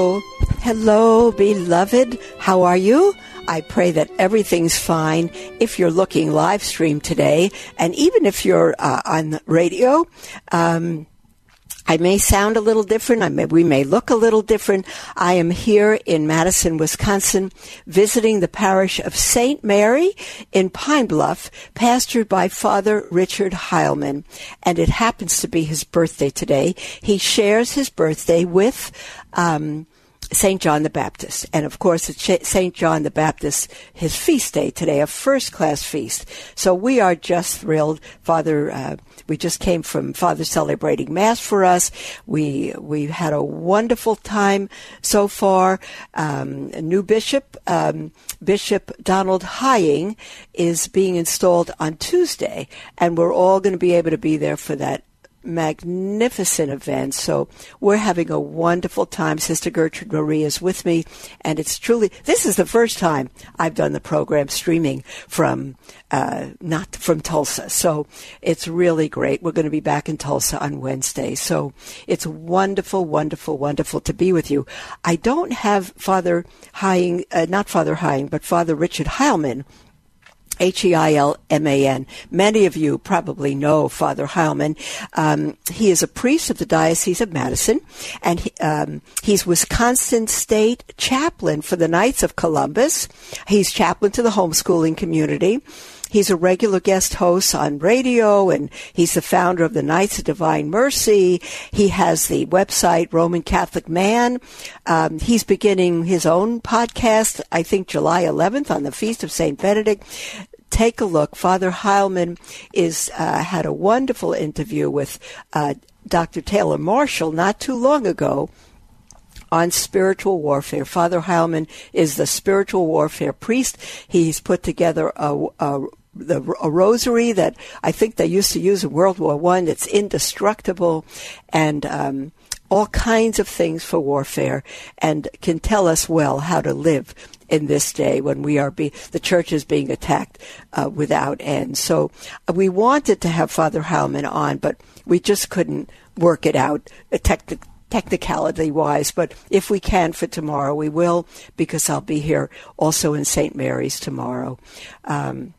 Hello. Beloved. How are you? I pray that everything's fine. If you're looking live stream today, and even if you're uh, on radio, um, I may sound a little different. I may, we may look a little different. I am here in Madison, Wisconsin, visiting the parish of St. Mary in Pine Bluff, pastored by Father Richard Heilman. And it happens to be his birthday today. He shares his birthday with, um, St. John the Baptist. And of course, it's St. John the Baptist, his feast day today, a first class feast. So we are just thrilled. Father, uh, we just came from Father celebrating Mass for us. We, we had a wonderful time so far. Um, a new bishop, um, Bishop Donald Hying is being installed on Tuesday, and we're all going to be able to be there for that magnificent event. So we're having a wonderful time. Sister Gertrude Marie is with me, and it's truly this is the first time I've done the program streaming from uh, not from Tulsa. So it's really great. We're going to be back in Tulsa on Wednesday. So it's wonderful, wonderful, wonderful to be with you. I don't have Father Hying, uh, not Father Hying, but Father Richard Heilman H-E-I-L-M-A-N. Many of you probably know Father Heilman. Um, he is a priest of the Diocese of Madison, and he, um, he's Wisconsin State Chaplain for the Knights of Columbus. He's chaplain to the homeschooling community. He's a regular guest host on radio and he's the founder of the Knights of Divine Mercy. He has the website Roman Catholic Man. Um, he's beginning his own podcast, I think July 11th on the Feast of St. Benedict take a look. Father Heilman is uh, had a wonderful interview with uh, Dr. Taylor Marshall not too long ago on spiritual warfare. Father Heilman is the spiritual warfare priest. He's put together a, a the a rosary that I think they used to use in World War One. It's indestructible, and um, all kinds of things for warfare, and can tell us well how to live in this day when we are be the church is being attacked uh, without end. So uh, we wanted to have Father Heilman on, but we just couldn't work it out uh, technically technicality wise, but if we can for tomorrow, we will because I'll be here also in St. Mary's tomorrow. Um,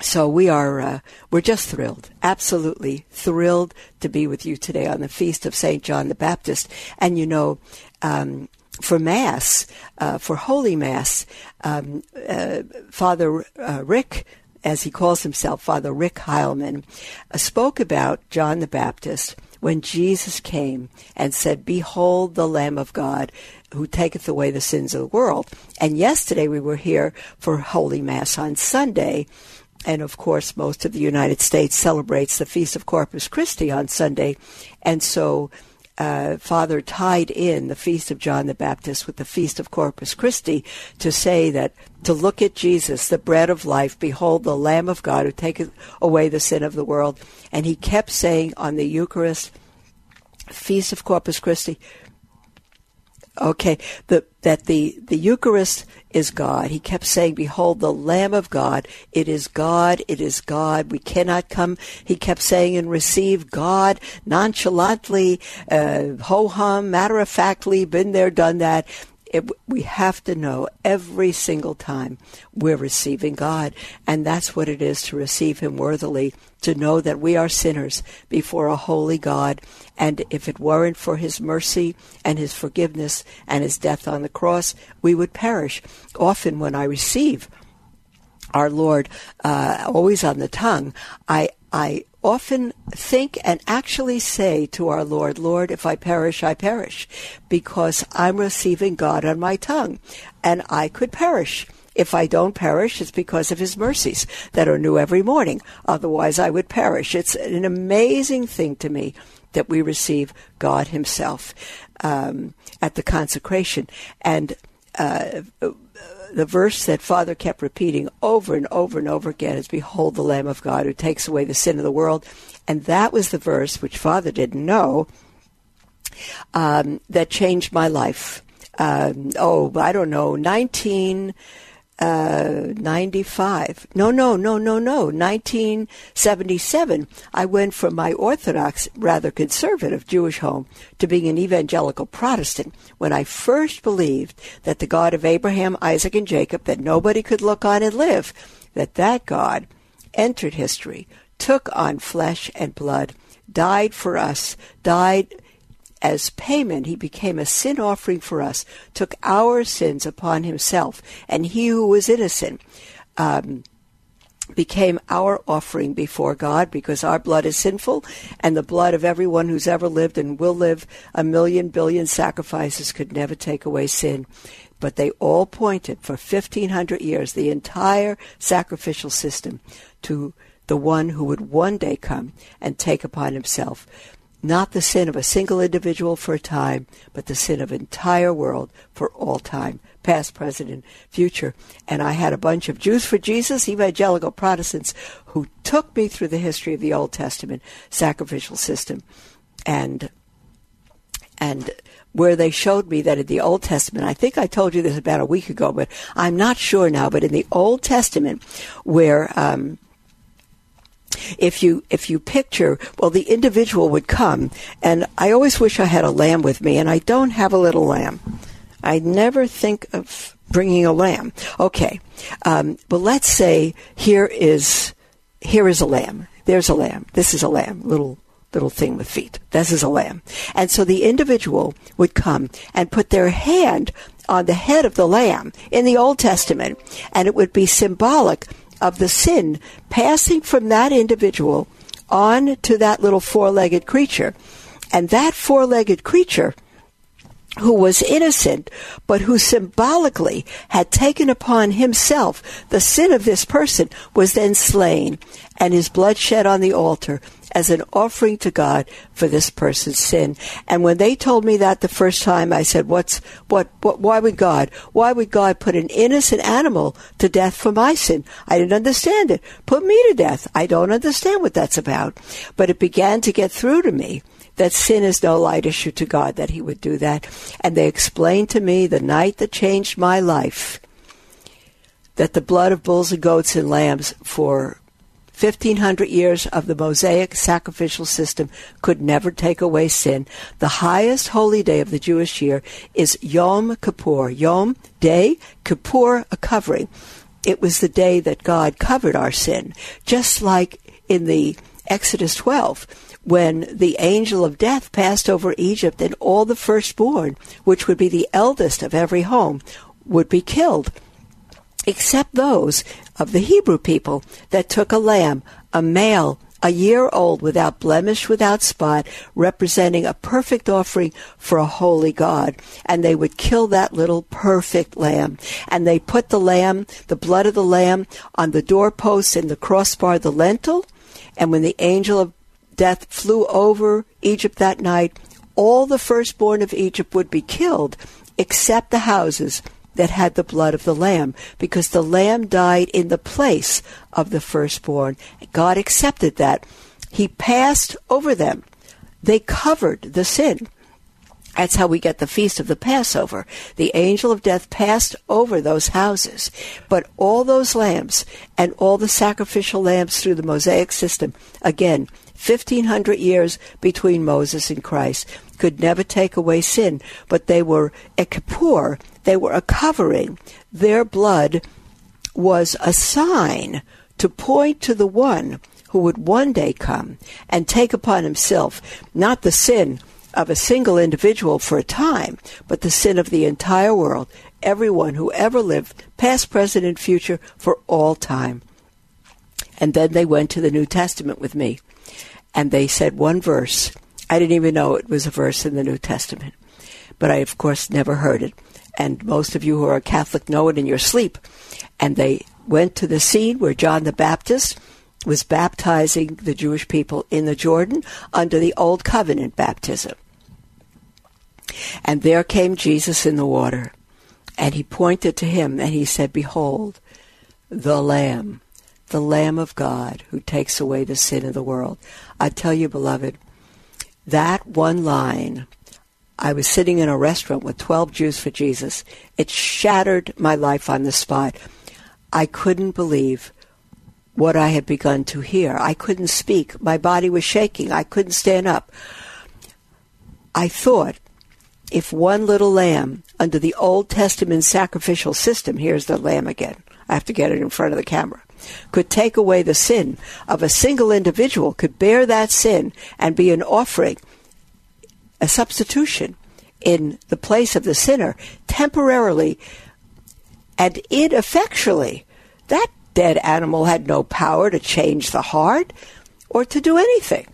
so we are uh, we're just thrilled, absolutely thrilled to be with you today on the feast of Saint John the Baptist. And you know, um, for Mass, uh, for Holy Mass, um, uh, Father uh, Rick, as he calls himself, Father Rick Heilman, uh, spoke about John the Baptist when Jesus came and said, Behold the Lamb of God who taketh away the sins of the world. And yesterday we were here for Holy Mass on Sunday. And of course, most of the United States celebrates the Feast of Corpus Christi on Sunday. And so uh, Father tied in the feast of John the Baptist with the feast of Corpus Christi to say that to look at Jesus, the bread of life, behold the Lamb of God who taketh away the sin of the world. And he kept saying on the Eucharist, feast of Corpus Christi, okay, the, that the, the Eucharist is God. He kept saying, Behold the Lamb of God. It is God. It is God. We cannot come. He kept saying and receive God nonchalantly, uh, ho hum, matter of factly, been there, done that. It, we have to know every single time we're receiving God. And that's what it is to receive Him worthily, to know that we are sinners before a holy God. And if it weren't for His mercy and His forgiveness and His death on the cross, we would perish. Often when I receive our Lord uh, always on the tongue, I, I often think and actually say to our Lord, Lord, if I perish, I perish, because I'm receiving God on my tongue, and I could perish. If I don't perish, it's because of his mercies that are new every morning. Otherwise, I would perish. It's an amazing thing to me that we receive God Himself um, at the consecration. And uh, the verse that Father kept repeating over and over and over again is Behold the Lamb of God who takes away the sin of the world. And that was the verse which Father didn't know um, that changed my life. Um, oh, I don't know, 19- uh, 95. No, no, no, no, no. 1977. I went from my Orthodox, rather conservative Jewish home to being an evangelical Protestant when I first believed that the God of Abraham, Isaac, and Jacob, that nobody could look on and live, that that God entered history, took on flesh and blood, died for us, died as payment, he became a sin offering for us, took our sins upon himself, and he who was innocent um, became our offering before God because our blood is sinful, and the blood of everyone who's ever lived and will live a million billion sacrifices could never take away sin. But they all pointed for 1500 years, the entire sacrificial system, to the one who would one day come and take upon himself not the sin of a single individual for a time, but the sin of entire world for all time, past, present, and future. And I had a bunch of Jews for Jesus, evangelical Protestants, who took me through the history of the Old Testament sacrificial system, and and where they showed me that in the Old Testament, I think I told you this about a week ago, but I'm not sure now. But in the Old Testament, where um, if you if you picture well the individual would come and i always wish i had a lamb with me and i don't have a little lamb. I never think of bringing a lamb. Okay um, but let's say here is here is a lamb. There's a lamb. This is a lamb. Little little thing with feet. This is a lamb. And so the individual would come and put their hand on the head of the lamb in the old testament and it would be symbolic of the sin passing from that individual on to that little four legged creature. And that four legged creature, who was innocent, but who symbolically had taken upon himself the sin of this person, was then slain, and his blood shed on the altar as an offering to God for this person's sin. And when they told me that the first time, I said, "What's what? What? Why would God? Why would God put an innocent animal to death for my sin? I didn't understand it. Put me to death. I don't understand what that's about." But it began to get through to me that sin is no light issue to God that He would do that. And they explained to me the night that changed my life that the blood of bulls and goats and lambs for 1500 years of the Mosaic sacrificial system could never take away sin. The highest holy day of the Jewish year is Yom Kippur. Yom, day, Kippur, a covering. It was the day that God covered our sin, just like in the Exodus 12 when the angel of death passed over Egypt and all the firstborn, which would be the eldest of every home, would be killed except those of the Hebrew people that took a lamb, a male, a year old, without blemish, without spot, representing a perfect offering for a holy God. And they would kill that little perfect lamb. And they put the lamb, the blood of the lamb, on the doorpost and the crossbar, the lintel. And when the angel of death flew over Egypt that night, all the firstborn of Egypt would be killed, except the houses that had the blood of the lamb because the lamb died in the place of the firstborn. God accepted that. He passed over them. They covered the sin. That's how we get the feast of the Passover. The angel of death passed over those houses. But all those lambs and all the sacrificial lambs through the Mosaic system, again, 1500 years between Moses and Christ, could never take away sin, but they were a kippur, they were a covering. Their blood was a sign to point to the one who would one day come and take upon himself not the sin of a single individual for a time, but the sin of the entire world, everyone who ever lived, past, present, and future, for all time. And then they went to the New Testament with me, and they said one verse. I didn't even know it was a verse in the New Testament, but I, of course, never heard it and most of you who are Catholic know it in your sleep. And they went to the scene where John the Baptist was baptizing the Jewish people in the Jordan under the Old Covenant baptism. And there came Jesus in the water, and he pointed to him and he said, Behold, the Lamb, the Lamb of God who takes away the sin of the world. I tell you, beloved, that one line, I was sitting in a restaurant with 12 Jews for Jesus. It shattered my life on the spot. I couldn't believe what I had begun to hear. I couldn't speak. My body was shaking. I couldn't stand up. I thought if one little lamb under the Old Testament sacrificial system, here's the lamb again, I have to get it in front of the camera, could take away the sin of a single individual, could bear that sin and be an offering, a substitution in the place of the sinner temporarily and ineffectually. That dead animal had no power to change the heart or to do anything.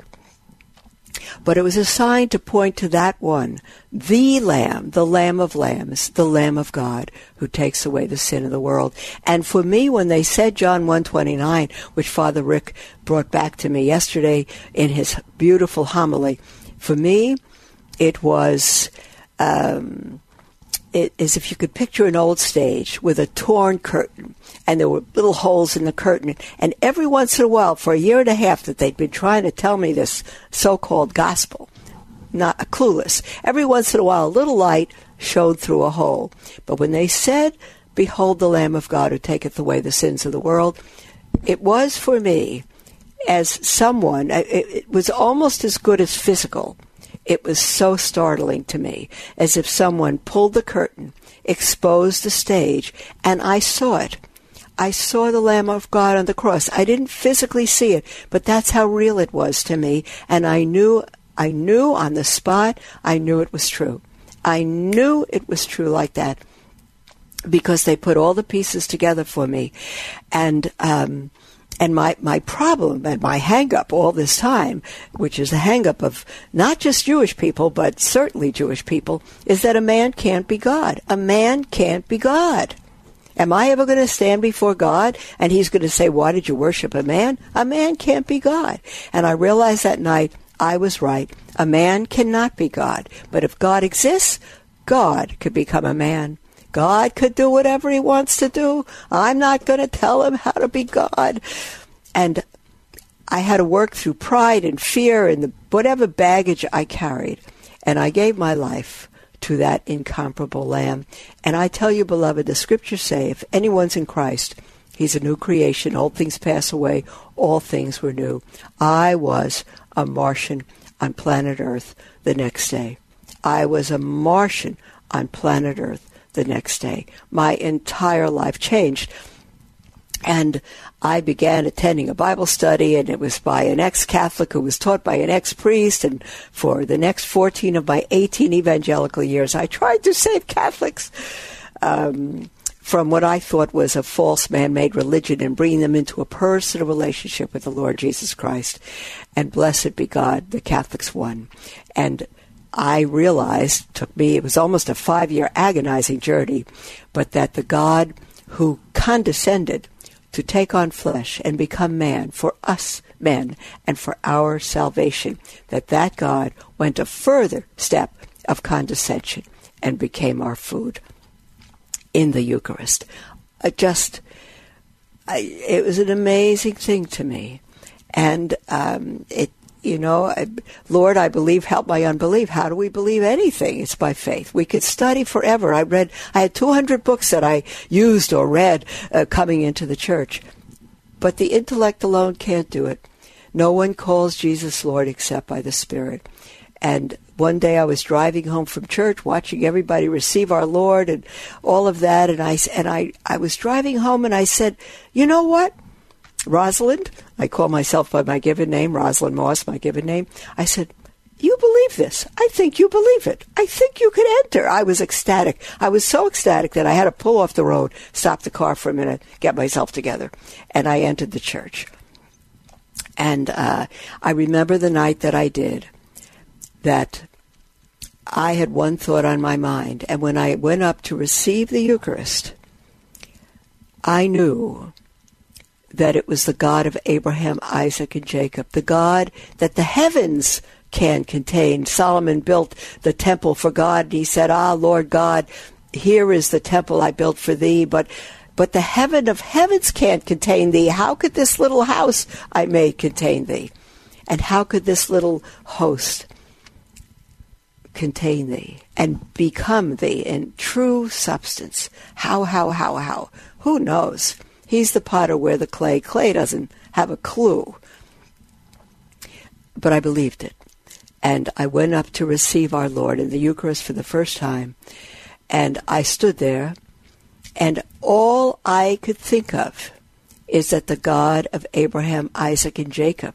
But it was a sign to point to that one, the Lamb, the Lamb of Lambs, the Lamb of God, who takes away the sin of the world. And for me, when they said John 129, which Father Rick brought back to me yesterday in his beautiful homily, for me, it was um, it is if you could picture an old stage with a torn curtain and there were little holes in the curtain and every once in a while for a year and a half that they'd been trying to tell me this so-called gospel not clueless every once in a while a little light showed through a hole. But when they said behold the lamb of god who taketh away the sins of the world it was for me as someone it, it was almost as good as physical it was so startling to me, as if someone pulled the curtain, exposed the stage, and I saw it. I saw the Lamb of God on the cross. I didn't physically see it, but that's how real it was to me, and I knew I knew on the spot, I knew it was true. I knew it was true like that because they put all the pieces together for me. And um, and my, my problem and my hang-up all this time, which is a hang-up of not just Jewish people, but certainly Jewish people, is that a man can't be God. A man can't be God. Am I ever going to stand before God and he's going to say, why did you worship a man? A man can't be God. And I realized that night I was right. A man cannot be God. But if God exists, God could become a man. God could do whatever he wants to do. I'm not going to tell him how to be God. And I had to work through pride and fear and the, whatever baggage I carried. And I gave my life to that incomparable Lamb. And I tell you, beloved, the scriptures say if anyone's in Christ, he's a new creation. Old things pass away, all things were new. I was a Martian on planet Earth the next day. I was a Martian on planet Earth the next day. My entire life changed. And I began attending a Bible study, and it was by an ex Catholic who was taught by an ex priest. And for the next 14 of my 18 evangelical years, I tried to save Catholics um, from what I thought was a false man made religion and bringing them into a personal relationship with the Lord Jesus Christ. And blessed be God, the Catholics won. And I realized, took me, it was almost a five year agonizing journey, but that the God who condescended to take on flesh and become man for us men and for our salvation, that that God went a further step of condescension and became our food in the Eucharist. I just, I, it was an amazing thing to me. And um, it you know, Lord, I believe, help my unbelief. How do we believe anything? It's by faith. We could study forever. I read, I had 200 books that I used or read uh, coming into the church. But the intellect alone can't do it. No one calls Jesus Lord except by the Spirit. And one day I was driving home from church, watching everybody receive our Lord and all of that, and I and I I was driving home and I said, you know what? Rosalind, I call myself by my given name, Rosalind Moss, my given name. I said, you believe this. I think you believe it. I think you could enter. I was ecstatic. I was so ecstatic that I had to pull off the road, stop the car for a minute, get myself together. And I entered the church. And uh, I remember the night that I did, that I had one thought on my mind. And when I went up to receive the Eucharist, I knew that it was the God of Abraham, Isaac, and Jacob, the God that the heavens can contain. Solomon built the temple for God, and he said, Ah, Lord God, here is the temple I built for thee, but but the heaven of heavens can't contain thee. How could this little house I made contain thee? And how could this little host contain thee and become thee in true substance? How, how, how, how? Who knows? He's the potter where the clay. Clay doesn't have a clue. But I believed it. And I went up to receive our Lord in the Eucharist for the first time. And I stood there, and all I could think of is that the God of Abraham, Isaac, and Jacob,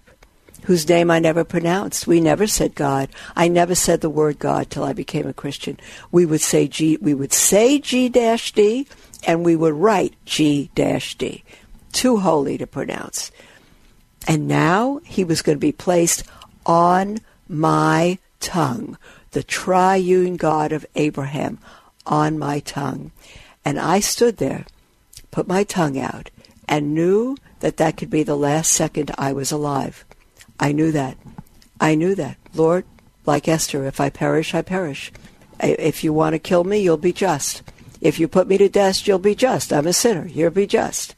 whose name I never pronounced. We never said God. I never said the word God till I became a Christian. We would say G. We would say G dash D, and we would write G D. Too holy to pronounce. And now he was going to be placed on my tongue, the triune God of Abraham on my tongue. And I stood there, put my tongue out, and knew that that could be the last second I was alive. I knew that. I knew that. Lord, like Esther, if I perish, I perish. If you want to kill me, you'll be just. If you put me to death, you'll be just. I'm a sinner. You'll be just.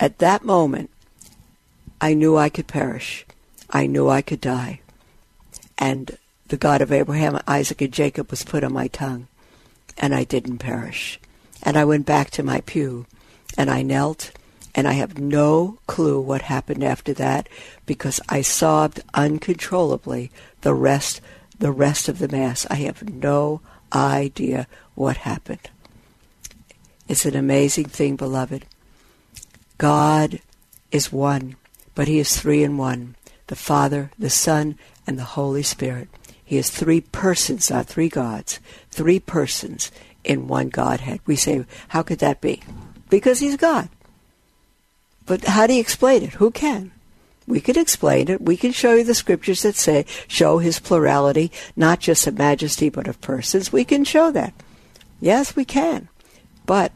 At that moment, I knew I could perish. I knew I could die. And the God of Abraham, Isaac, and Jacob was put on my tongue. And I didn't perish. And I went back to my pew and I knelt and I have no clue what happened after that because I sobbed uncontrollably the rest the rest of the mass. I have no what happened. It's an amazing thing, beloved. God is one, but he is three in one. The Father, the Son, and the Holy Spirit. He is three persons, not three gods. Three persons in one Godhead. We say, how could that be? Because he's God. But how do you explain it? Who can? We can explain it. We can show you the scriptures that say, show his plurality, not just of majesty, but of persons. We can show that. Yes, we can. But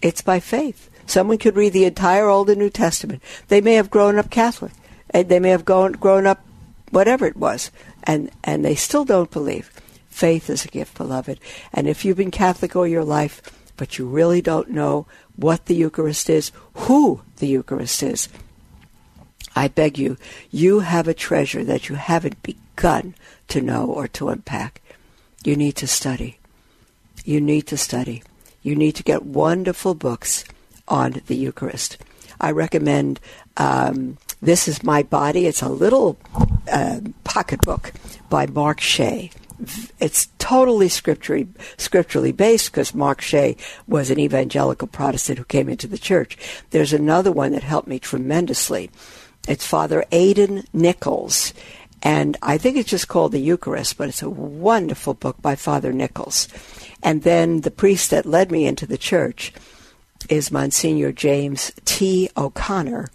it's by faith. Someone could read the entire Old and New Testament. They may have grown up Catholic. And they may have grown, up whatever it was. And, and they still don't believe. Faith is a gift, beloved. And if you've been Catholic all your life, but you really don't know what the Eucharist is, who the Eucharist is, I beg you, you have a treasure that you haven't begun to know or to unpack. You need to study. You need to study. You need to get wonderful books on the Eucharist. I recommend um, This Is My Body. It's a little uh, pocketbook by Mark Shea it's totally scripturally, scripturally based because Mark Shea was an evangelical Protestant who came into the church. There's another one that helped me tremendously. It's Father Aidan Nichols. And I think it's just called the Eucharist, but it's a wonderful book by Father Nichols. And then the priest that led me into the church is Monsignor James T. O'Connor,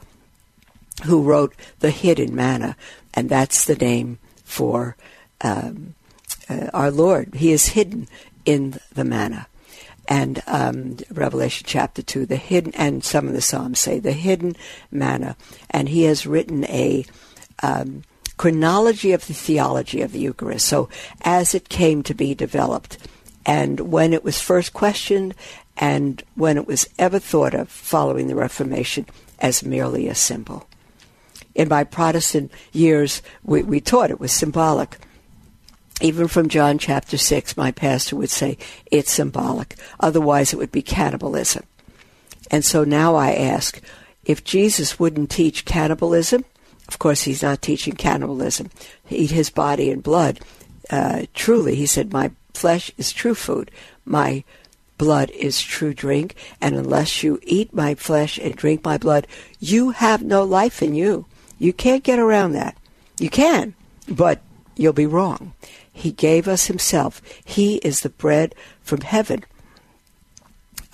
who wrote The Hidden Manna. And that's the name for um, uh, our Lord. He is hidden in the manna. And um, Revelation chapter 2, the hidden, and some of the Psalms say the hidden manna. And he has written a um, chronology of the theology of the Eucharist. So as it came to be developed, and when it was first questioned, and when it was ever thought of following the Reformation as merely a symbol. In my Protestant years, we, we taught it was symbolic even from John chapter 6, my pastor would say it's symbolic. Otherwise, it would be cannibalism. And so now I ask if Jesus wouldn't teach cannibalism, of course, he's not teaching cannibalism, eat his body and blood. Uh, truly, he said, My flesh is true food, my blood is true drink, and unless you eat my flesh and drink my blood, you have no life in you. You can't get around that. You can, but you'll be wrong. He gave us Himself. He is the bread from heaven.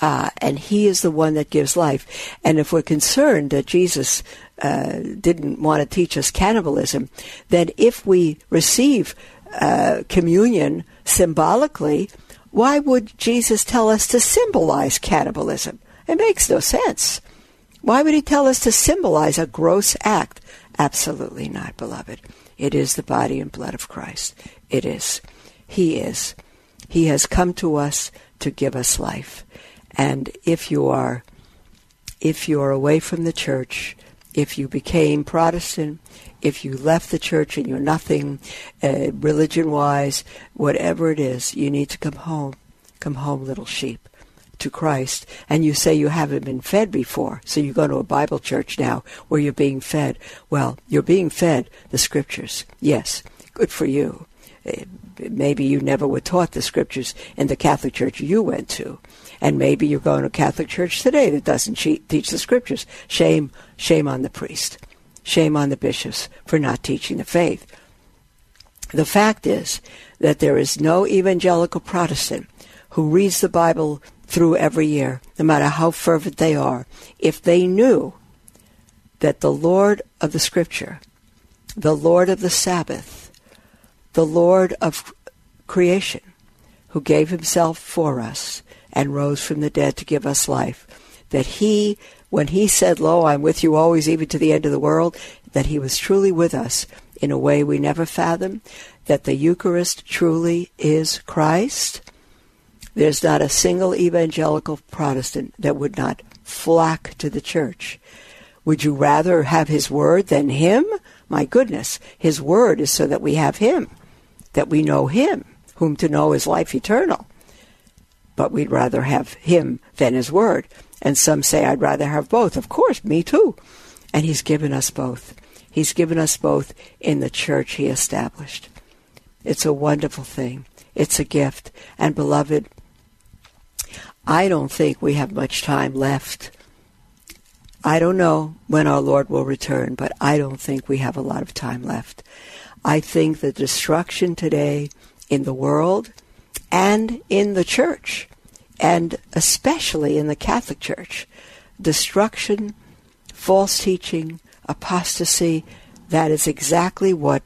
Uh, and He is the one that gives life. And if we're concerned that Jesus uh, didn't want to teach us cannibalism, then if we receive uh, communion symbolically, why would Jesus tell us to symbolize cannibalism? It makes no sense. Why would he tell us to symbolize a gross act? Absolutely not, beloved. It is the body and blood of Christ. It is. He is. He has come to us to give us life. And if you are if you are away from the church, if you became Protestant, if you left the church and you're nothing uh, religion wise, whatever it is, you need to come home. Come home, little sheep to Christ and you say you haven't been fed before, so you go to a Bible church now where you're being fed. Well, you're being fed the scriptures. Yes, good for you. Eh, maybe you never were taught the scriptures in the Catholic church you went to. And maybe you're going to a Catholic church today that doesn't teach the scriptures. Shame, shame on the priest. Shame on the bishops for not teaching the faith. The fact is that there is no evangelical Protestant who reads the Bible through every year, no matter how fervent they are, if they knew that the Lord of the Scripture, the Lord of the Sabbath, the Lord of creation, who gave himself for us and rose from the dead to give us life, that he, when he said, Lo, I'm with you always, even to the end of the world, that he was truly with us in a way we never fathom, that the Eucharist truly is Christ, there's not a single evangelical Protestant that would not flock to the church. Would you rather have his word than him? My goodness, his word is so that we have him, that we know him, whom to know is life eternal. But we'd rather have him than his word. And some say, I'd rather have both. Of course, me too. And he's given us both. He's given us both in the church he established. It's a wonderful thing. It's a gift. And beloved, I don't think we have much time left. I don't know when our Lord will return, but I don't think we have a lot of time left. I think the destruction today in the world and in the church, and especially in the Catholic Church, destruction, false teaching, apostasy, that is exactly what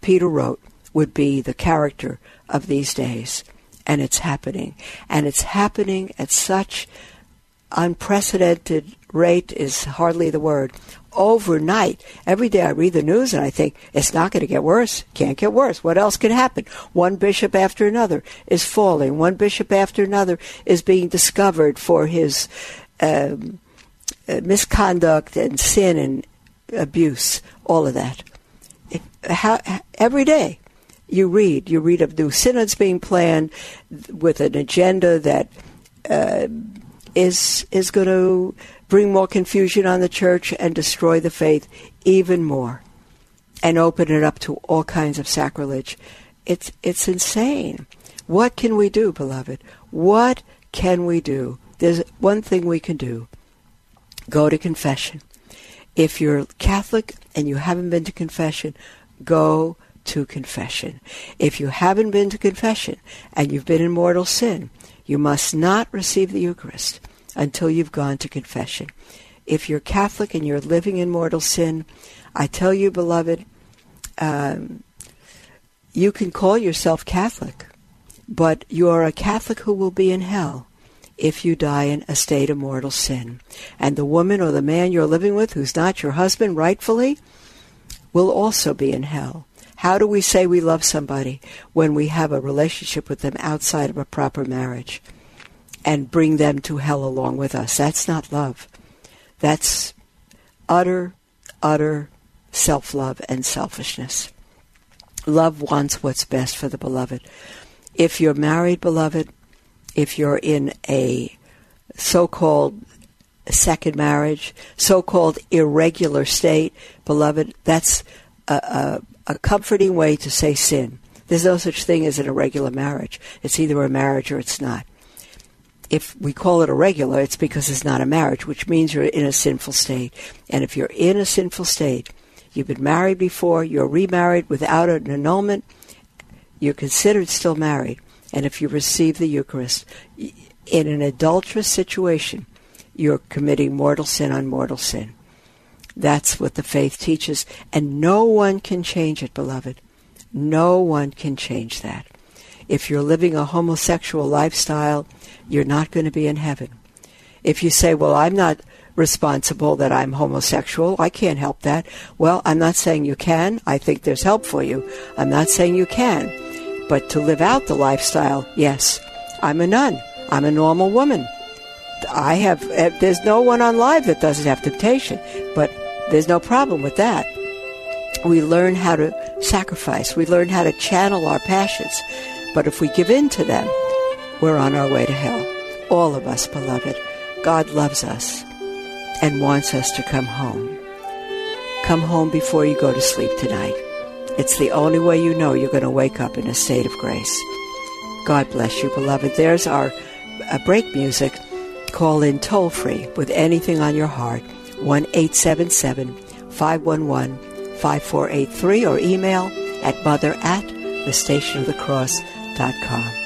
Peter wrote would be the character of these days and it's happening. And it's happening at such unprecedented rate is hardly the word. Overnight, every day I read the news and I think it's not going to get worse. Can't get worse. What else could happen? One bishop after another is falling. One bishop after another is being discovered for his um, uh, misconduct and sin and abuse. All of that. How, every day you read. You read of new synods being planned with an agenda that uh, is is going to bring more confusion on the church and destroy the faith even more, and open it up to all kinds of sacrilege. It's it's insane. What can we do, beloved? What can we do? There's one thing we can do. Go to confession. If you're Catholic and you haven't been to confession, go to confession. If you haven't been to confession and you've been in mortal sin, you must not receive the Eucharist until you've gone to confession. If you're Catholic and you're living in mortal sin, I tell you, beloved, um, you can call yourself Catholic, but you are a Catholic who will be in hell if you die in a state of mortal sin. And the woman or the man you're living with, who's not your husband rightfully, will also be in hell. How do we say we love somebody when we have a relationship with them outside of a proper marriage and bring them to hell along with us? That's not love. That's utter, utter self love and selfishness. Love wants what's best for the beloved. If you're married, beloved, if you're in a so called second marriage, so called irregular state, beloved, that's a, a, a comforting way to say sin. There's no such thing as an irregular marriage. It's either a marriage or it's not. If we call it irregular, it's because it's not a marriage, which means you're in a sinful state. And if you're in a sinful state, you've been married before, you're remarried without an annulment, you're considered still married. And if you receive the Eucharist in an adulterous situation, you're committing mortal sin on mortal sin. That's what the faith teaches. And no one can change it, beloved. No one can change that. If you're living a homosexual lifestyle, you're not going to be in heaven. If you say, well, I'm not responsible that I'm homosexual. I can't help that. Well, I'm not saying you can. I think there's help for you. I'm not saying you can. But to live out the lifestyle, yes. I'm a nun. I'm a normal woman. I have, eh, there's no one on live that doesn't have temptation, but there's no problem with that. We learn how to sacrifice. We learn how to channel our passions. But if we give in to them, we're on our way to hell. All of us, beloved. God loves us and wants us to come home. Come home before you go to sleep tonight. It's the only way you know you're going to wake up in a state of grace. God bless you, beloved. There's our uh, break music. Call in toll free with anything on your heart. 1 877 511 5483 or email at mother at thestationofthecross.com.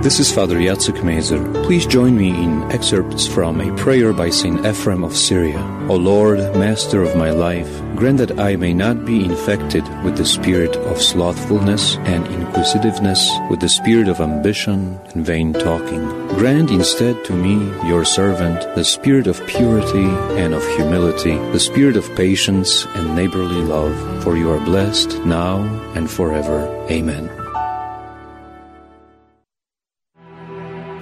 This is Father Yatsuk Mezer. Please join me in excerpts from a prayer by St. Ephrem of Syria. O Lord, Master of my life, grant that I may not be infected with the spirit of slothfulness and inquisitiveness, with the spirit of ambition and vain talking. Grant instead to me, your servant, the spirit of purity and of humility, the spirit of patience and neighborly love, for you are blessed now and forever. Amen.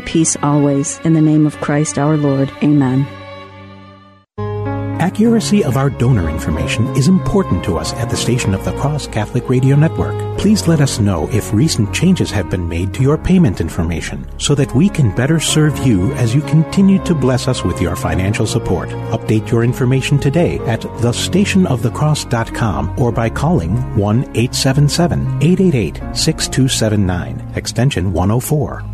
peace always. In the name of Christ our Lord. Amen. Accuracy of our donor information is important to us at the Station of the Cross Catholic Radio Network. Please let us know if recent changes have been made to your payment information so that we can better serve you as you continue to bless us with your financial support. Update your information today at thestationofthecross.com or by calling 1 877 888 6279, extension 104.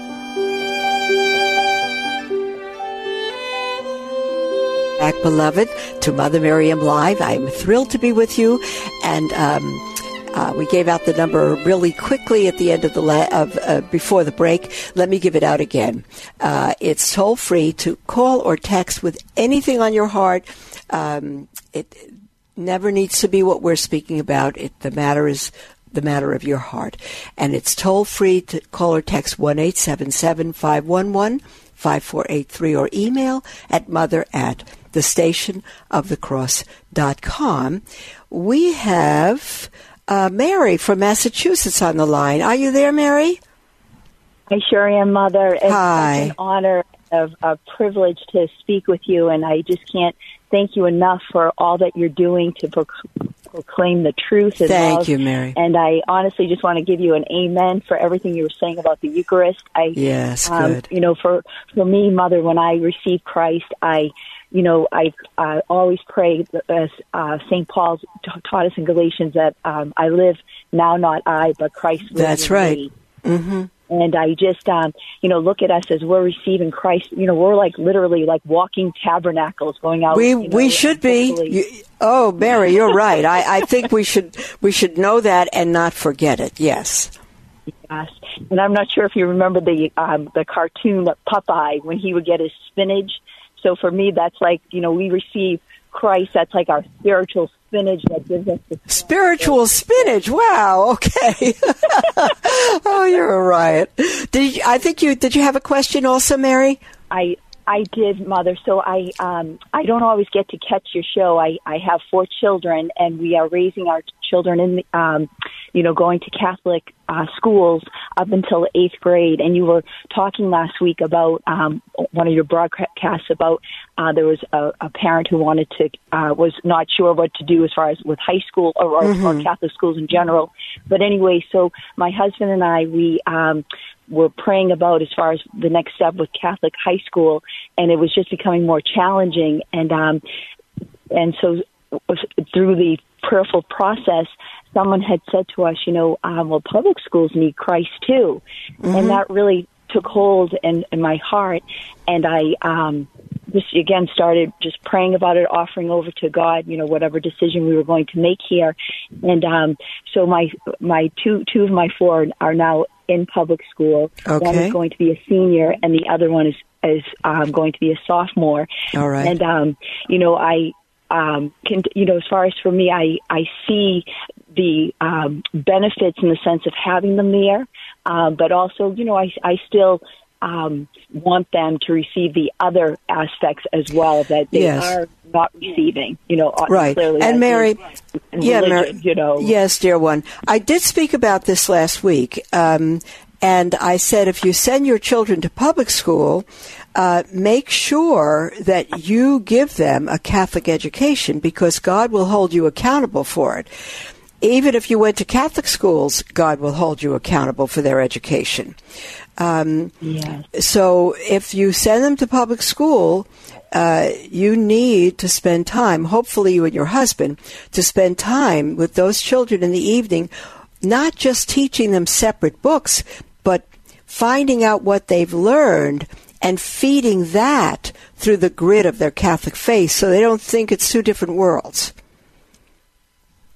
back, beloved, to Mother Miriam Live. I'm thrilled to be with you, and um, uh, we gave out the number really quickly at the end of the la- of uh, before the break. Let me give it out again. Uh, it's toll free to call or text with anything on your heart. Um, it never needs to be what we're speaking about. It, the matter is the matter of your heart. And it's toll free to call or text 1 877 511 5483 or email at mother at the station of the cross.com. We have uh, Mary from Massachusetts on the line. Are you there, Mary? I sure am, Mother. It's Hi. an honor, of a privilege to speak with you, and I just can't thank you enough for all that you're doing to proc- proclaim the truth and Thank love. you, Mary. And I honestly just want to give you an amen for everything you were saying about the Eucharist. I, Yes, um, good. you know, for for me, Mother, when I received Christ, I, you know, I uh, always pray as uh, Saint Paul t- taught us in Galatians that um, I live now, not I, but Christ. lives That's right. me. Mm-hmm. And I just, um, you know, look at us as we're receiving Christ. You know, we're like literally like walking tabernacles going out. We you know, we should be. You, oh, Mary, you're right. I, I think we should we should know that and not forget it. Yes. Yes, and I'm not sure if you remember the um, the cartoon of Popeye when he would get his spinach. So for me, that's like you know we receive Christ. That's like our spiritual spinach that gives us the spiritual spinach. Wow. Okay. oh, you're a riot. Did you, I think you did? You have a question also, Mary? I I did, mother. So I um I don't always get to catch your show. I I have four children, and we are raising our children in the, um you know going to Catholic uh, schools up until eighth grade. And you were talking last week about um one of your broadcasts about uh, there was a, a parent who wanted to uh, was not sure what to do as far as with high school or, or, mm-hmm. or Catholic schools in general. But anyway, so my husband and I we um were praying about as far as the next step with Catholic high school, and it was just becoming more challenging. And um, and so through the prayerful process, someone had said to us, you know, um, well, public schools need Christ too, mm-hmm. and that really took hold in, in my heart, and I um, just again started just praying about it, offering over to God, you know, whatever decision we were going to make here, and um, so my my two two of my four are now in public school. Okay. One is going to be a senior, and the other one is is um, going to be a sophomore. All right. And um, you know, I um, can you know, as far as for me, I I see the um, benefits in the sense of having them there, uh, but also, you know, I I still um, want them to receive the other aspects as well that they yes. are not receiving. You know, right? And Mary, yeah, religion, Mary, you know, yes, dear one. I did speak about this last week, um, and I said if you send your children to public school. Uh, make sure that you give them a Catholic education because God will hold you accountable for it even if you went to Catholic schools, God will hold you accountable for their education. Um, yes. So if you send them to public school, uh, you need to spend time, hopefully you and your husband, to spend time with those children in the evening, not just teaching them separate books, but finding out what they've learned and feeding that through the grid of their Catholic faith so they don't think it's two different worlds.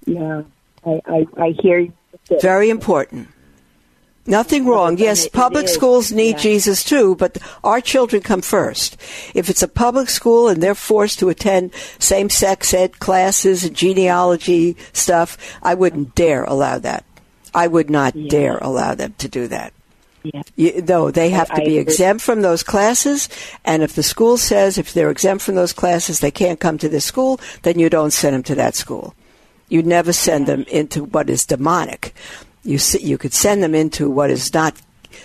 Yeah, I, I, I hear you. Very important. Nothing wrong. Yes, public schools need yeah. Jesus too, but our children come first. If it's a public school and they're forced to attend same-sex ed classes and genealogy stuff, I wouldn't dare allow that. I would not yeah. dare allow them to do that. Yeah. You, no, they have I, to be exempt from those classes, and if the school says if they're exempt from those classes, they can't come to this school, then you don't send them to that school. You never send them into what is demonic you you could send them into what is not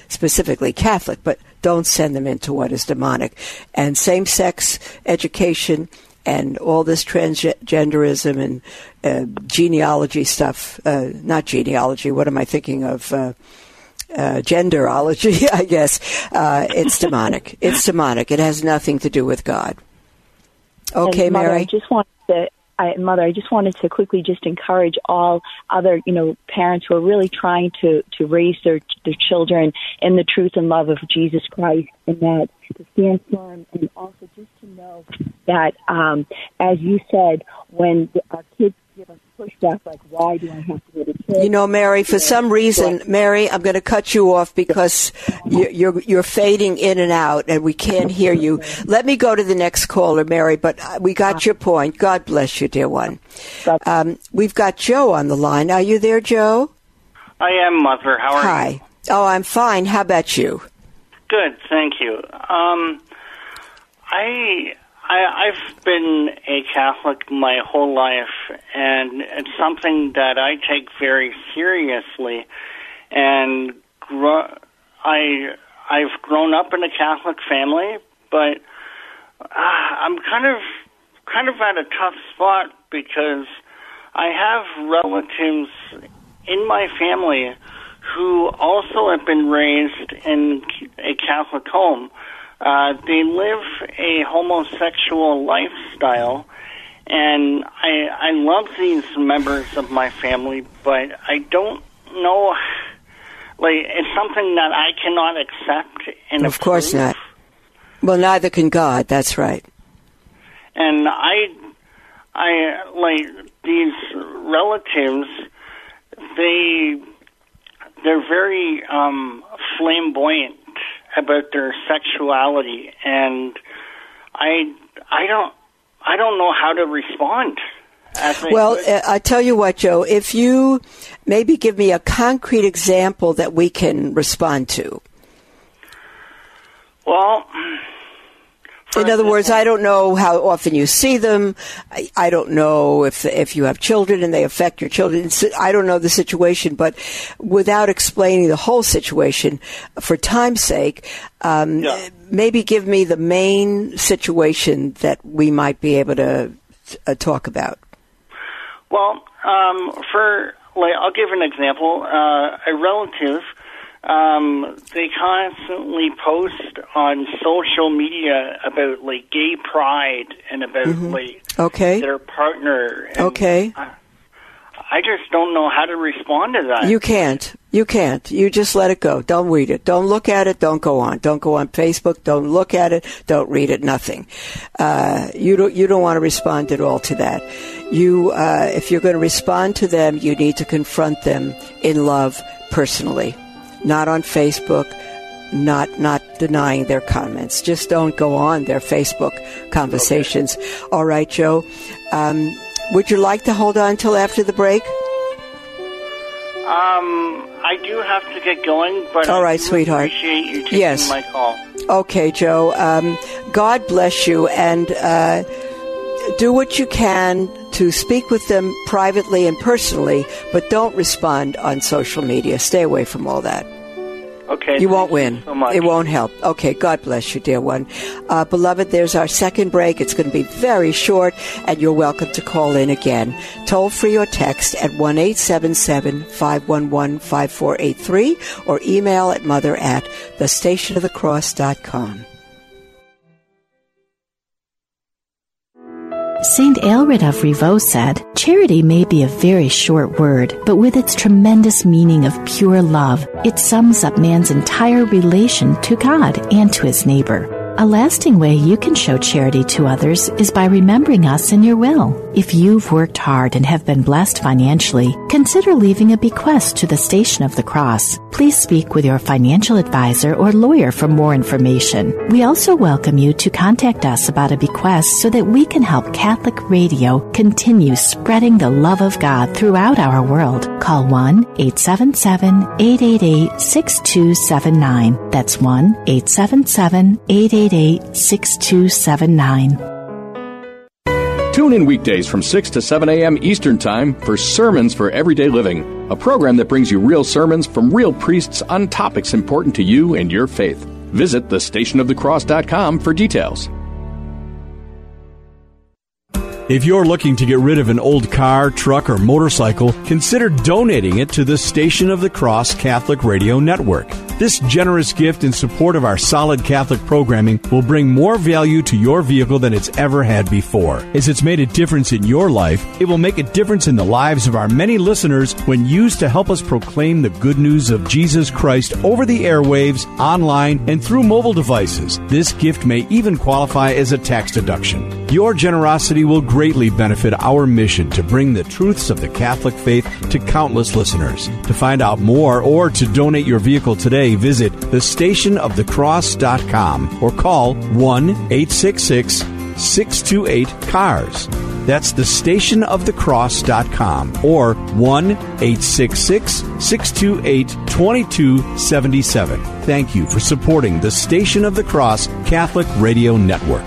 specifically Catholic, but don't send them into what is demonic. And same-sex education and all this transgenderism and uh, genealogy stuff, uh, not genealogy, what am I thinking of? Uh, uh genderology, I guess. Uh, it's demonic. it's demonic. It has nothing to do with God. Okay, Mother, Mary. I just want to I, mother, I just wanted to quickly just encourage all other, you know, parents who are really trying to to raise their their children in the truth and love of Jesus Christ, and that to stand firm, and also just to know that, um, as you said, when our kids give us pushback like, why do I have to go to church? You know, Mary, for some reason, Mary, I'm going to cut you off because you're, you're fading in and out and we can't hear you. Let me go to the next caller, Mary, but we got your point. God bless you, dear one. Um, we've got Joe on the line. Are you there, Joe? I am, Mother. How are Hi. you? Oh, I'm fine. How about you? Good, thank you. Um, I I, I've been a Catholic my whole life, and it's something that I take very seriously. And gro- I I've grown up in a Catholic family, but uh, I'm kind of kind of at a tough spot because I have relatives in my family who also have been raised in a Catholic home uh, they live a homosexual lifestyle, and I I love these members of my family, but I don't know. Like it's something that I cannot accept. And of course not. Well, neither can God. That's right. And I, I like these relatives. They they're very um, flamboyant about their sexuality, and I I don't I don't know how to respond. Well, uh, I tell you what, Joe. If you maybe give me a concrete example that we can respond to. Well, in other words, I don't know how often you see them. I, I, don't know if if you have children and they affect your children. I don't know the situation, but without explaining the whole situation, for time's sake, um, yeah. maybe give me the main situation that we might be able to uh, talk about. Well, um, for like, I'll give an example. Uh, a relative um, they constantly post on social media about like gay pride and about mm-hmm. like okay. their partner. okay. I, I just don't know how to respond to that. You can't. You can't. You just let it go. Don't read it. Don't look at it. Don't go on. Don't go on Facebook. Don't look at it. Don't read it. Nothing. Uh, you don't. You don't want to respond at all to that. You, uh, if you're going to respond to them, you need to confront them in love personally not on Facebook, not not denying their comments. Just don't go on their Facebook conversations. Okay. All right, Joe. Um, would you like to hold on till after the break? Um, I do have to get going, but all right, sweetheart. Appreciate you taking yes. my call. Okay, Joe. Um, God bless you, and uh, do what you can to speak with them privately and personally, but don't respond on social media. Stay away from all that. Okay. You won't win. So it won't help. Okay. God bless you, dear one. Uh, beloved, there's our second break. It's going to be very short, and you're welcome to call in again. Toll free or text at 1 877 511 5483 or email at mother at thestationofthecross.com. Saint Aelred of Rievaulx said, Charity may be a very short word, but with its tremendous meaning of pure love, it sums up man's entire relation to God and to his neighbor. A lasting way you can show charity to others is by remembering us in your will. If you've worked hard and have been blessed financially, consider leaving a bequest to the Station of the Cross. Please speak with your financial advisor or lawyer for more information. We also welcome you to contact us about a bequest so that we can help Catholic Radio continue spreading the love of God throughout our world. Call 1 877 888 6279. That's 1 877 888 888 6279. Tune in weekdays from 6 to 7 a.m. Eastern Time for Sermons for Everyday Living, a program that brings you real sermons from real priests on topics important to you and your faith. Visit thestationofthecross.com for details. If you're looking to get rid of an old car, truck, or motorcycle, consider donating it to the Station of the Cross Catholic Radio Network. This generous gift in support of our solid Catholic programming will bring more value to your vehicle than it's ever had before. As it's made a difference in your life, it will make a difference in the lives of our many listeners when used to help us proclaim the good news of Jesus Christ over the airwaves, online, and through mobile devices. This gift may even qualify as a tax deduction. Your generosity will greatly benefit our mission to bring the truths of the Catholic faith to countless listeners. To find out more or to donate your vehicle today, today, visit thestationofthecross.com or call 1 866 628 CARS. That's thestationofthecross.com or 1 866 628 2277. Thank you for supporting the Station of the Cross Catholic Radio Network.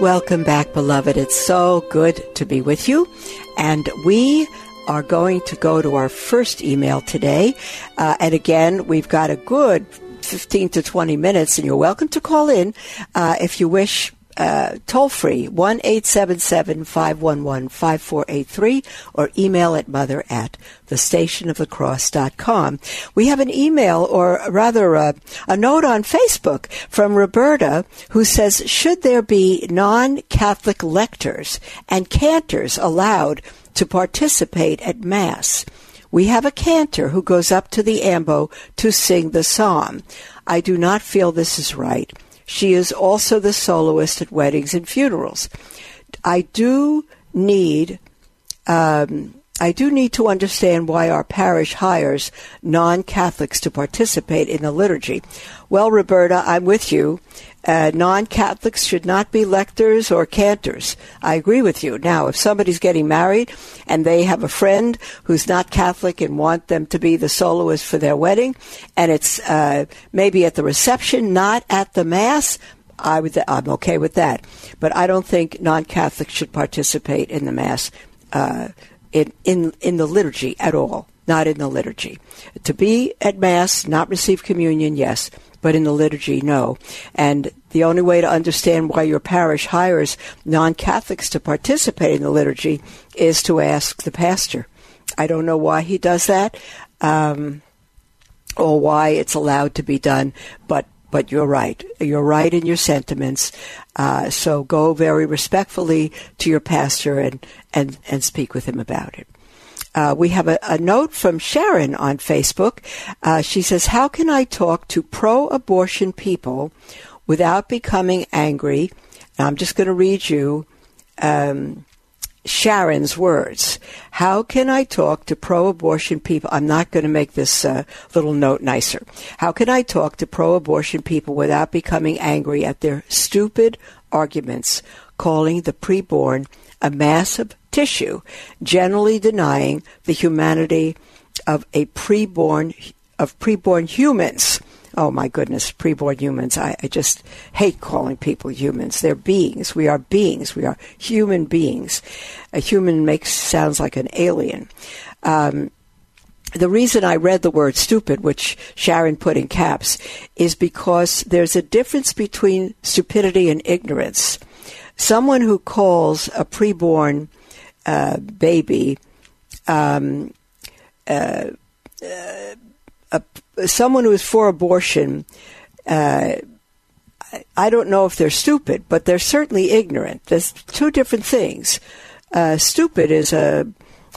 Welcome back, beloved. It's so good to be with you. And we are going to go to our first email today. Uh, and again, we've got a good 15 to 20 minutes, and you're welcome to call in uh, if you wish uh, toll free, 1 877 511 5483, or email at mother at thestationofthecross.com. We have an email, or rather a, a note on Facebook from Roberta who says, Should there be non Catholic lectors and cantors allowed to participate at Mass? We have a cantor who goes up to the ambo to sing the psalm. I do not feel this is right. She is also the soloist at weddings and funerals. I do need, um, I do need to understand why our parish hires non-Catholics to participate in the liturgy. Well, Roberta, I'm with you. Uh, non-Catholics should not be lectors or cantors. I agree with you. Now, if somebody's getting married and they have a friend who's not Catholic and want them to be the soloist for their wedding, and it's uh, maybe at the reception, not at the mass, I would, I'm okay with that. But I don't think non-Catholics should participate in the mass uh, in, in in the liturgy at all. Not in the liturgy. To be at mass, not receive communion, yes but in the liturgy, no. And the only way to understand why your parish hires non Catholics to participate in the liturgy is to ask the pastor. I don't know why he does that um, or why it's allowed to be done, but but you're right. You're right in your sentiments. Uh, so go very respectfully to your pastor and, and, and speak with him about it. Uh, we have a, a, note from Sharon on Facebook. Uh, she says, How can I talk to pro abortion people without becoming angry? I'm just going to read you um, Sharon's words. How can I talk to pro abortion people? I'm not going to make this uh, little note nicer. How can I talk to pro abortion people without becoming angry at their stupid arguments calling the preborn a mass of tissue, generally denying the humanity of a preborn of preborn humans. Oh my goodness, preborn humans. I, I, just hate calling people humans. They're beings. We are beings. We are human beings. A human makes sounds like an alien. Um, the reason I read the word stupid, which Sharon put in caps, is because there's a difference between stupidity and ignorance. Someone who calls a preborn uh, baby, um, uh, uh, someone who is for abortion, uh, I don't know if they're stupid, but they're certainly ignorant. There's two different things. Uh, stupid is a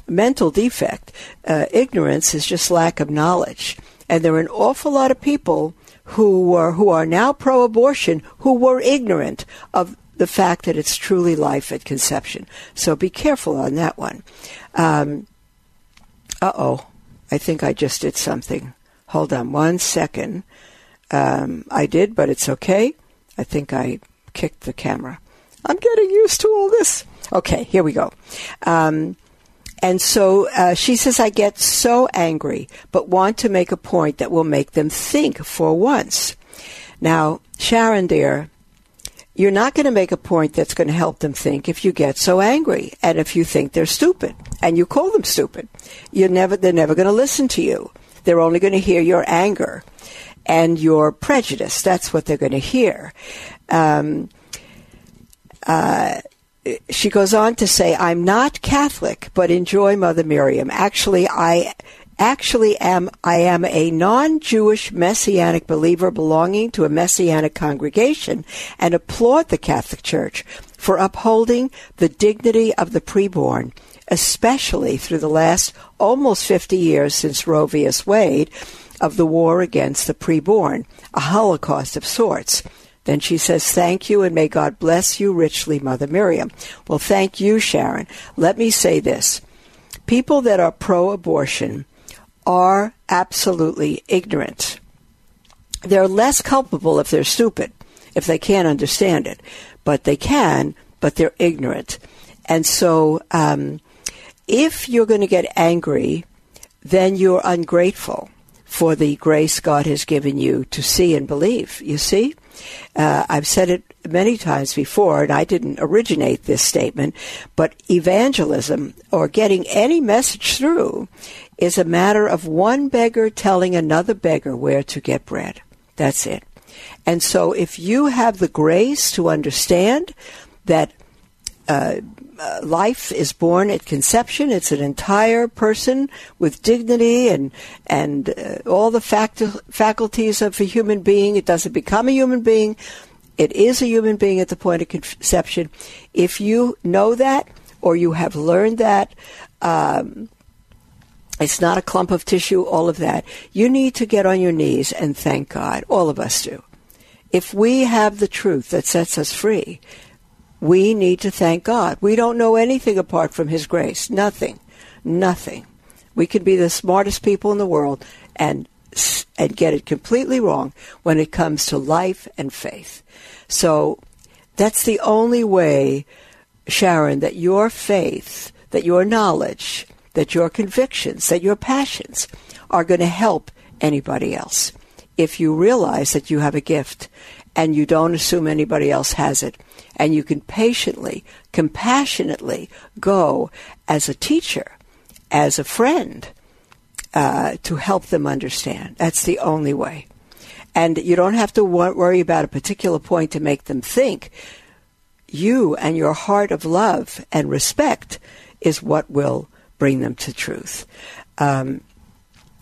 mental defect. ignorance is just lack of knowledge. And there are an awful lot of people who were who are now pro-abortion who were ignorant of the fact that it's truly life at conception. So be careful on that one. Um, uh oh, I think I just did something. Hold on one second. Um, I did, but it's okay. I think I kicked the camera. I'm getting used to all this. Okay, here we go. Um, and so uh, she says, I get so angry, but want to make a point that will make them think for once. Now, Sharon, dear, you're not going to make a point that's going to help them think if you get so angry and if you think they're stupid and you call them stupid. You're never, they're never going to listen to you. They're only going to hear your anger and your prejudice. That's what they're going to hear. Um, uh, she goes on to say, I'm not Catholic, but enjoy Mother Miriam. Actually, I actually am I am a non-Jewish messianic believer belonging to a messianic congregation and applaud the Catholic Church for upholding the dignity of the preborn, especially through the last almost 50 years since Roe v. Wade of the war against the preborn, a holocaust of sorts. Then she says, Thank you and may God bless you richly, Mother Miriam. Well, thank you, Sharon. Let me say this. People that are pro abortion are absolutely ignorant. They're less culpable if they're stupid, if they can't understand it. But they can, but they're ignorant. And so, um, if you're going to get angry, then you're ungrateful for the grace God has given you to see and believe. You see? Uh, I've said it many times before, and I didn't originate this statement, but evangelism or getting any message through is a matter of one beggar telling another beggar where to get bread. That's it. And so if you have the grace to understand that uh, uh, life is born at conception. It's an entire person with dignity and and uh, all the fact- faculties of a human being. It doesn't become a human being. It is a human being at the point of conception. If you know that, or you have learned that, um, it's not a clump of tissue. All of that. You need to get on your knees and thank God. All of us do. If we have the truth that sets us free, we need to thank God. We don't know anything apart from His grace. Nothing. Nothing. We could be the smartest people in the world and and get it completely wrong when it comes to life and faith. So that's the only way, Sharon, that your faith, that your knowledge, that your convictions, that your passions are going to help anybody else. If you realize that you have a gift and you don't assume anybody else has it and you can patiently, compassionately go as a teacher, as a friend, uh, to help them understand. That's the only way. And you don't have to worry about a particular point to make them think. You and your heart of love and respect is what will bring them to truth. Um,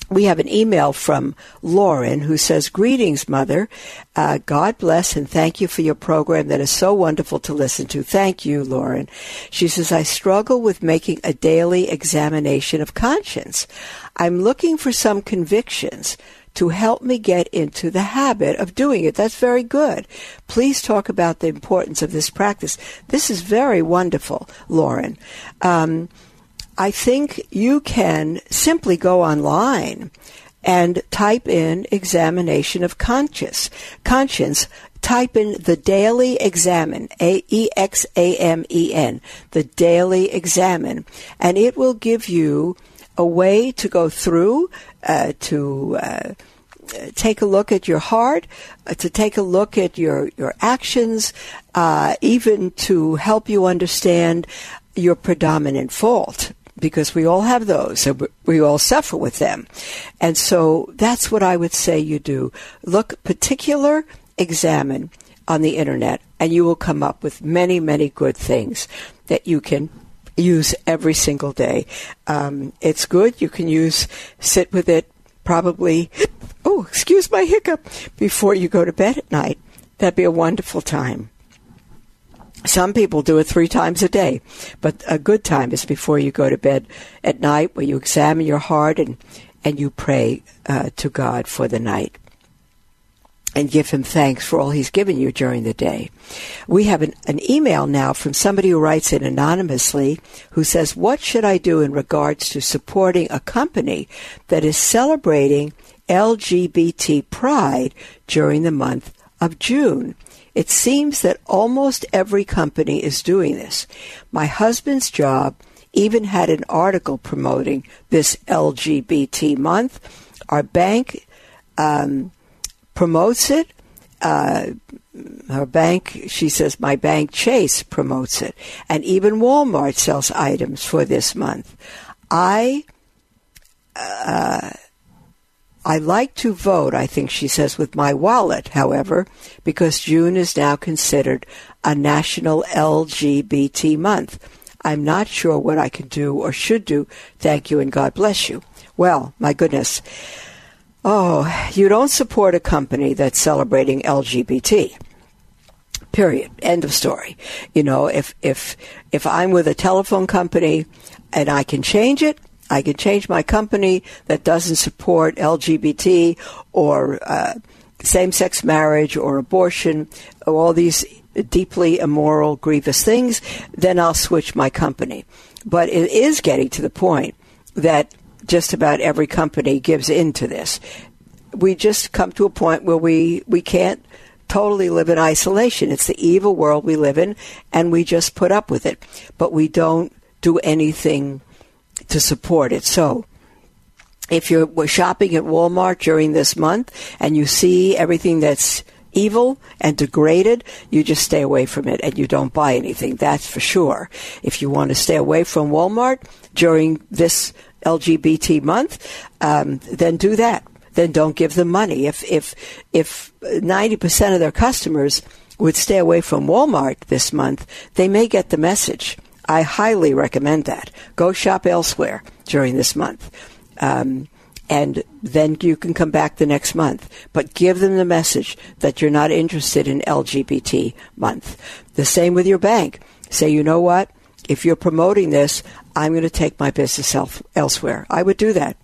we have an email from Lauren who says, Greetings, Mother. Uh, God bless and thank you for your program that is so wonderful to listen to. Thank you, Lauren. She says, I struggle with making a daily examination of conscience. I'm looking for some convictions to help me get into the habit of doing it. That's very good. Please talk about the importance of this practice. This is very wonderful, Lauren. Um, I think you can simply go online and type in examination of conscience. Conscience. Type in the daily examen, A E X A M E N, the daily examen, and it will give you a way to go through uh, to. Uh, take a look at your heart, uh, to take a look at your your actions, uh, even to help you understand your predominant fault because we all have those and we all suffer with them. And so that's what I would say you do. Look particular, examen on the internet and you will come up with many, many good things that you can use every single day. Um, it's good. You can use, sit with it probably, oh, excuse my hiccup, before you go to bed at night. That'd be a wonderful time. Some people do it three times a day, but a good time is before you go to bed at night, where you examine your heart and and you pray uh, to God for the night and give him thanks for all he's given you during the day. We have an, an, email now from somebody who writes in anonymously who says, What should I do in regards to supporting a company that is celebrating LGBT pride during the month of June? It seems that almost every company is doing this. My husband's job even had an article promoting this LGBT month. Our bank um, promotes it. Uh, her bank, she says, my bank Chase promotes it. And even Walmart sells items for this month. I uh, I like to vote, I think she says, with my wallet, however, because June is now considered a national LGBT month. I'm not sure what I can do or should do. Thank you and God bless you. Well, my goodness. Oh, you don't support a company that's celebrating LGBT. Period. End of story. You know, if if if I'm with a telephone company and I can change it, I can change my company that doesn't support LGBT or uh, same sex marriage or abortion, or all these deeply immoral, grievous things, then I'll switch my company. But it is getting to the point that just about every company gives in to this. We just come to a point where we, we can't totally live in isolation. It's the evil world we live in, and we just put up with it. But we don't do anything to support it. So, if you're shopping at Walmart during this month and you see everything that's evil and degraded, you just stay away from it and you don't buy anything. That's for sure. If you want to stay away from Walmart during this LGBT month, um, then do that then don't give them money. If if if ninety percent of their customers would stay away from Walmart this month, they may get the message. I highly recommend that. Go shop elsewhere during this month. Um, and then you can come back the next month. But give them the message that you're not interested in LGBT month. The same with your bank. Say, you know what? If you're promoting this, I'm going to take my business elsewhere. I would do that.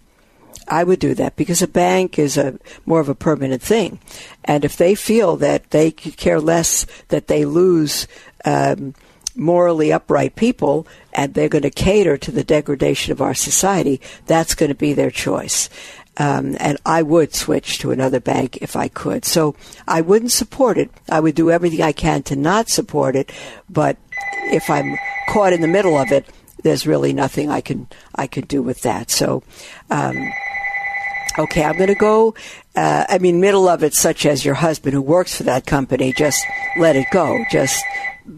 I would do that because a bank is a more of a permanent thing, and if they feel that they care less that they lose um, morally upright people and they're going to cater to the degradation of our society, that's going to be their choice. Um, and I would switch to another bank if I could. So I wouldn't support it. I would do everything I can to not support it. But if I'm caught in the middle of it, there's really nothing I can I can do with that. So. Um, okay, I'm going to go. Uh, I mean, middle of it, such as your husband who works for that company, just let it go. Just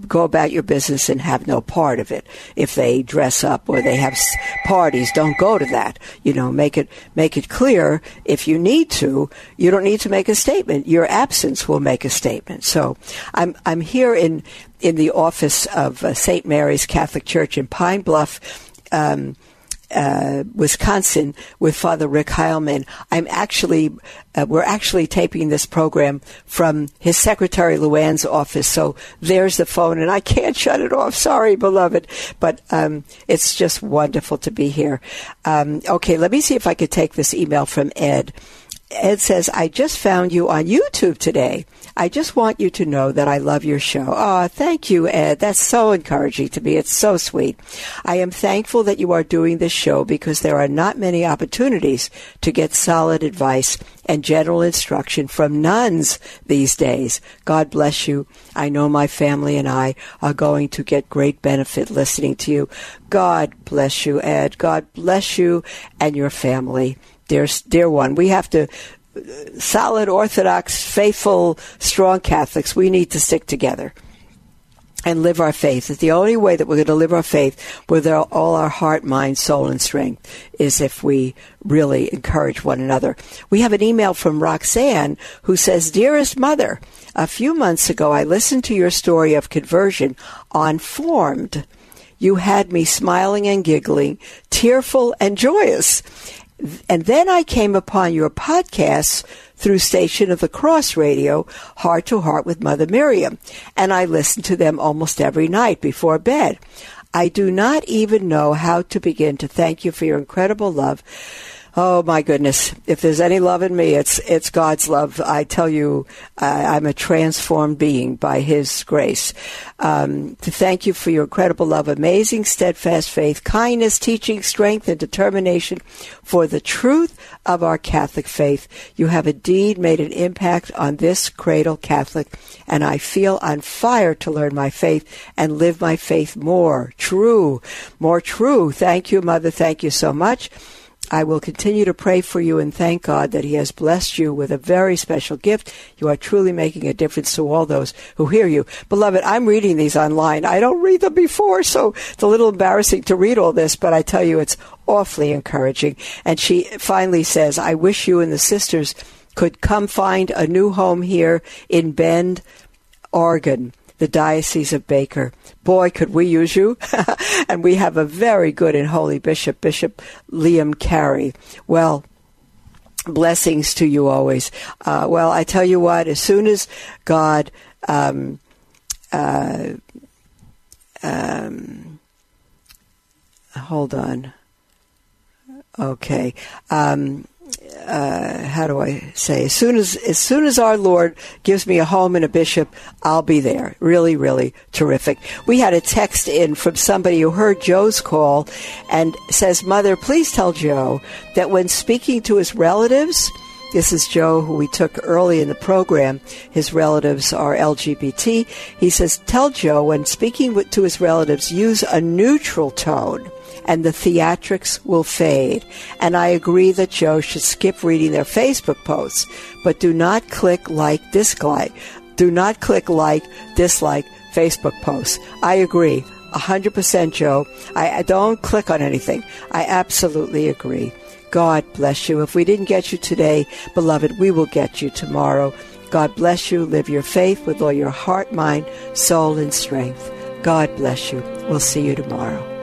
go about your business and have no part of it. If they dress up or they have parties, don't go to that. You know, make it make it clear. If you need to, you don't need to make a statement. Your absence will make a statement. So, I'm I'm here in in the office of uh, St. Mary's Catholic Church in Pine Bluff. Um, uh, Wisconsin with Father Rick Heilman. I'm actually, uh, we're actually taping this program from his secretary Luann's office. So there's the phone, and I can't shut it off. Sorry, beloved, but um, it's just wonderful to be here. Um, okay, let me see if I could take this email from Ed. Ed says, I just found you on YouTube today. I just want you to know that I love your show. Oh, thank you, Ed. That's so encouraging to me. It's so sweet. I am thankful that you are doing this show because there are not many opportunities to get solid advice and general instruction from nuns these days. God bless you. I know my family and I are going to get great benefit listening to you. God bless you, Ed. God bless you and your family dear, dear one. We have to, solid, orthodox, faithful, strong Catholics, we need to stick together and live our faith. It's the only way that we're going to live our faith with all our heart, mind, soul, and strength is if we really encourage one another. We have an email from Roxanne who says, Dearest Mother, a few months ago I listened to your story of conversion on Formed. You had me smiling and giggling, tearful and joyous. And then I came upon your podcasts through Station of the Cross Radio, Heart to Heart with Mother Miriam, and I listen to them almost every night before bed. I do not even know how to begin to thank you for your incredible love Oh my goodness! If there's any love in me, it's it's God's love. I tell you, I'm a transformed being by His grace. Um, to thank you for your incredible love, amazing, steadfast faith, kindness, teaching, strength, and determination for the truth of our Catholic faith. You have indeed made an impact on this cradle Catholic, and I feel on fire to learn my faith and live my faith more true, more true. Thank you, Mother. Thank you so much. I will continue to pray for you and thank God that He has blessed you with a very special gift. You are truly making a difference to all those who hear you. Beloved, I'm reading these online. I don't read them before, so it's a little embarrassing to read all this, but I tell you, it's awfully encouraging. And she finally says, I wish you and the sisters could come find a new home here in Bend, Oregon the Diocese of Baker. Boy, could we use you. and we have a very good and holy bishop, Bishop Liam Cary. Well, blessings to you always. Uh, well, I tell you what, as soon as God, um, uh, um, hold on. Okay. Um, uh, how do I say? As soon as as soon as our Lord gives me a home and a bishop, I'll be there. Really, really terrific. We had a text in from somebody who heard Joe's call and says, "Mother, please tell Joe that when speaking to his relatives." This is Joe, who we took early in the program. His relatives are LGBT. He says, Tell Joe when speaking to his relatives, use a neutral tone and the theatrics will fade. And I agree that Joe should skip reading their Facebook posts, but do not click like, dislike. Do not click like, dislike Facebook posts. I agree. 100% Joe. I, I don't click on anything. I absolutely agree. God bless you. If we didn't get you today, beloved, we will get you tomorrow. God bless you. Live your faith with all your heart, mind, soul, and strength. God bless you. We'll see you tomorrow.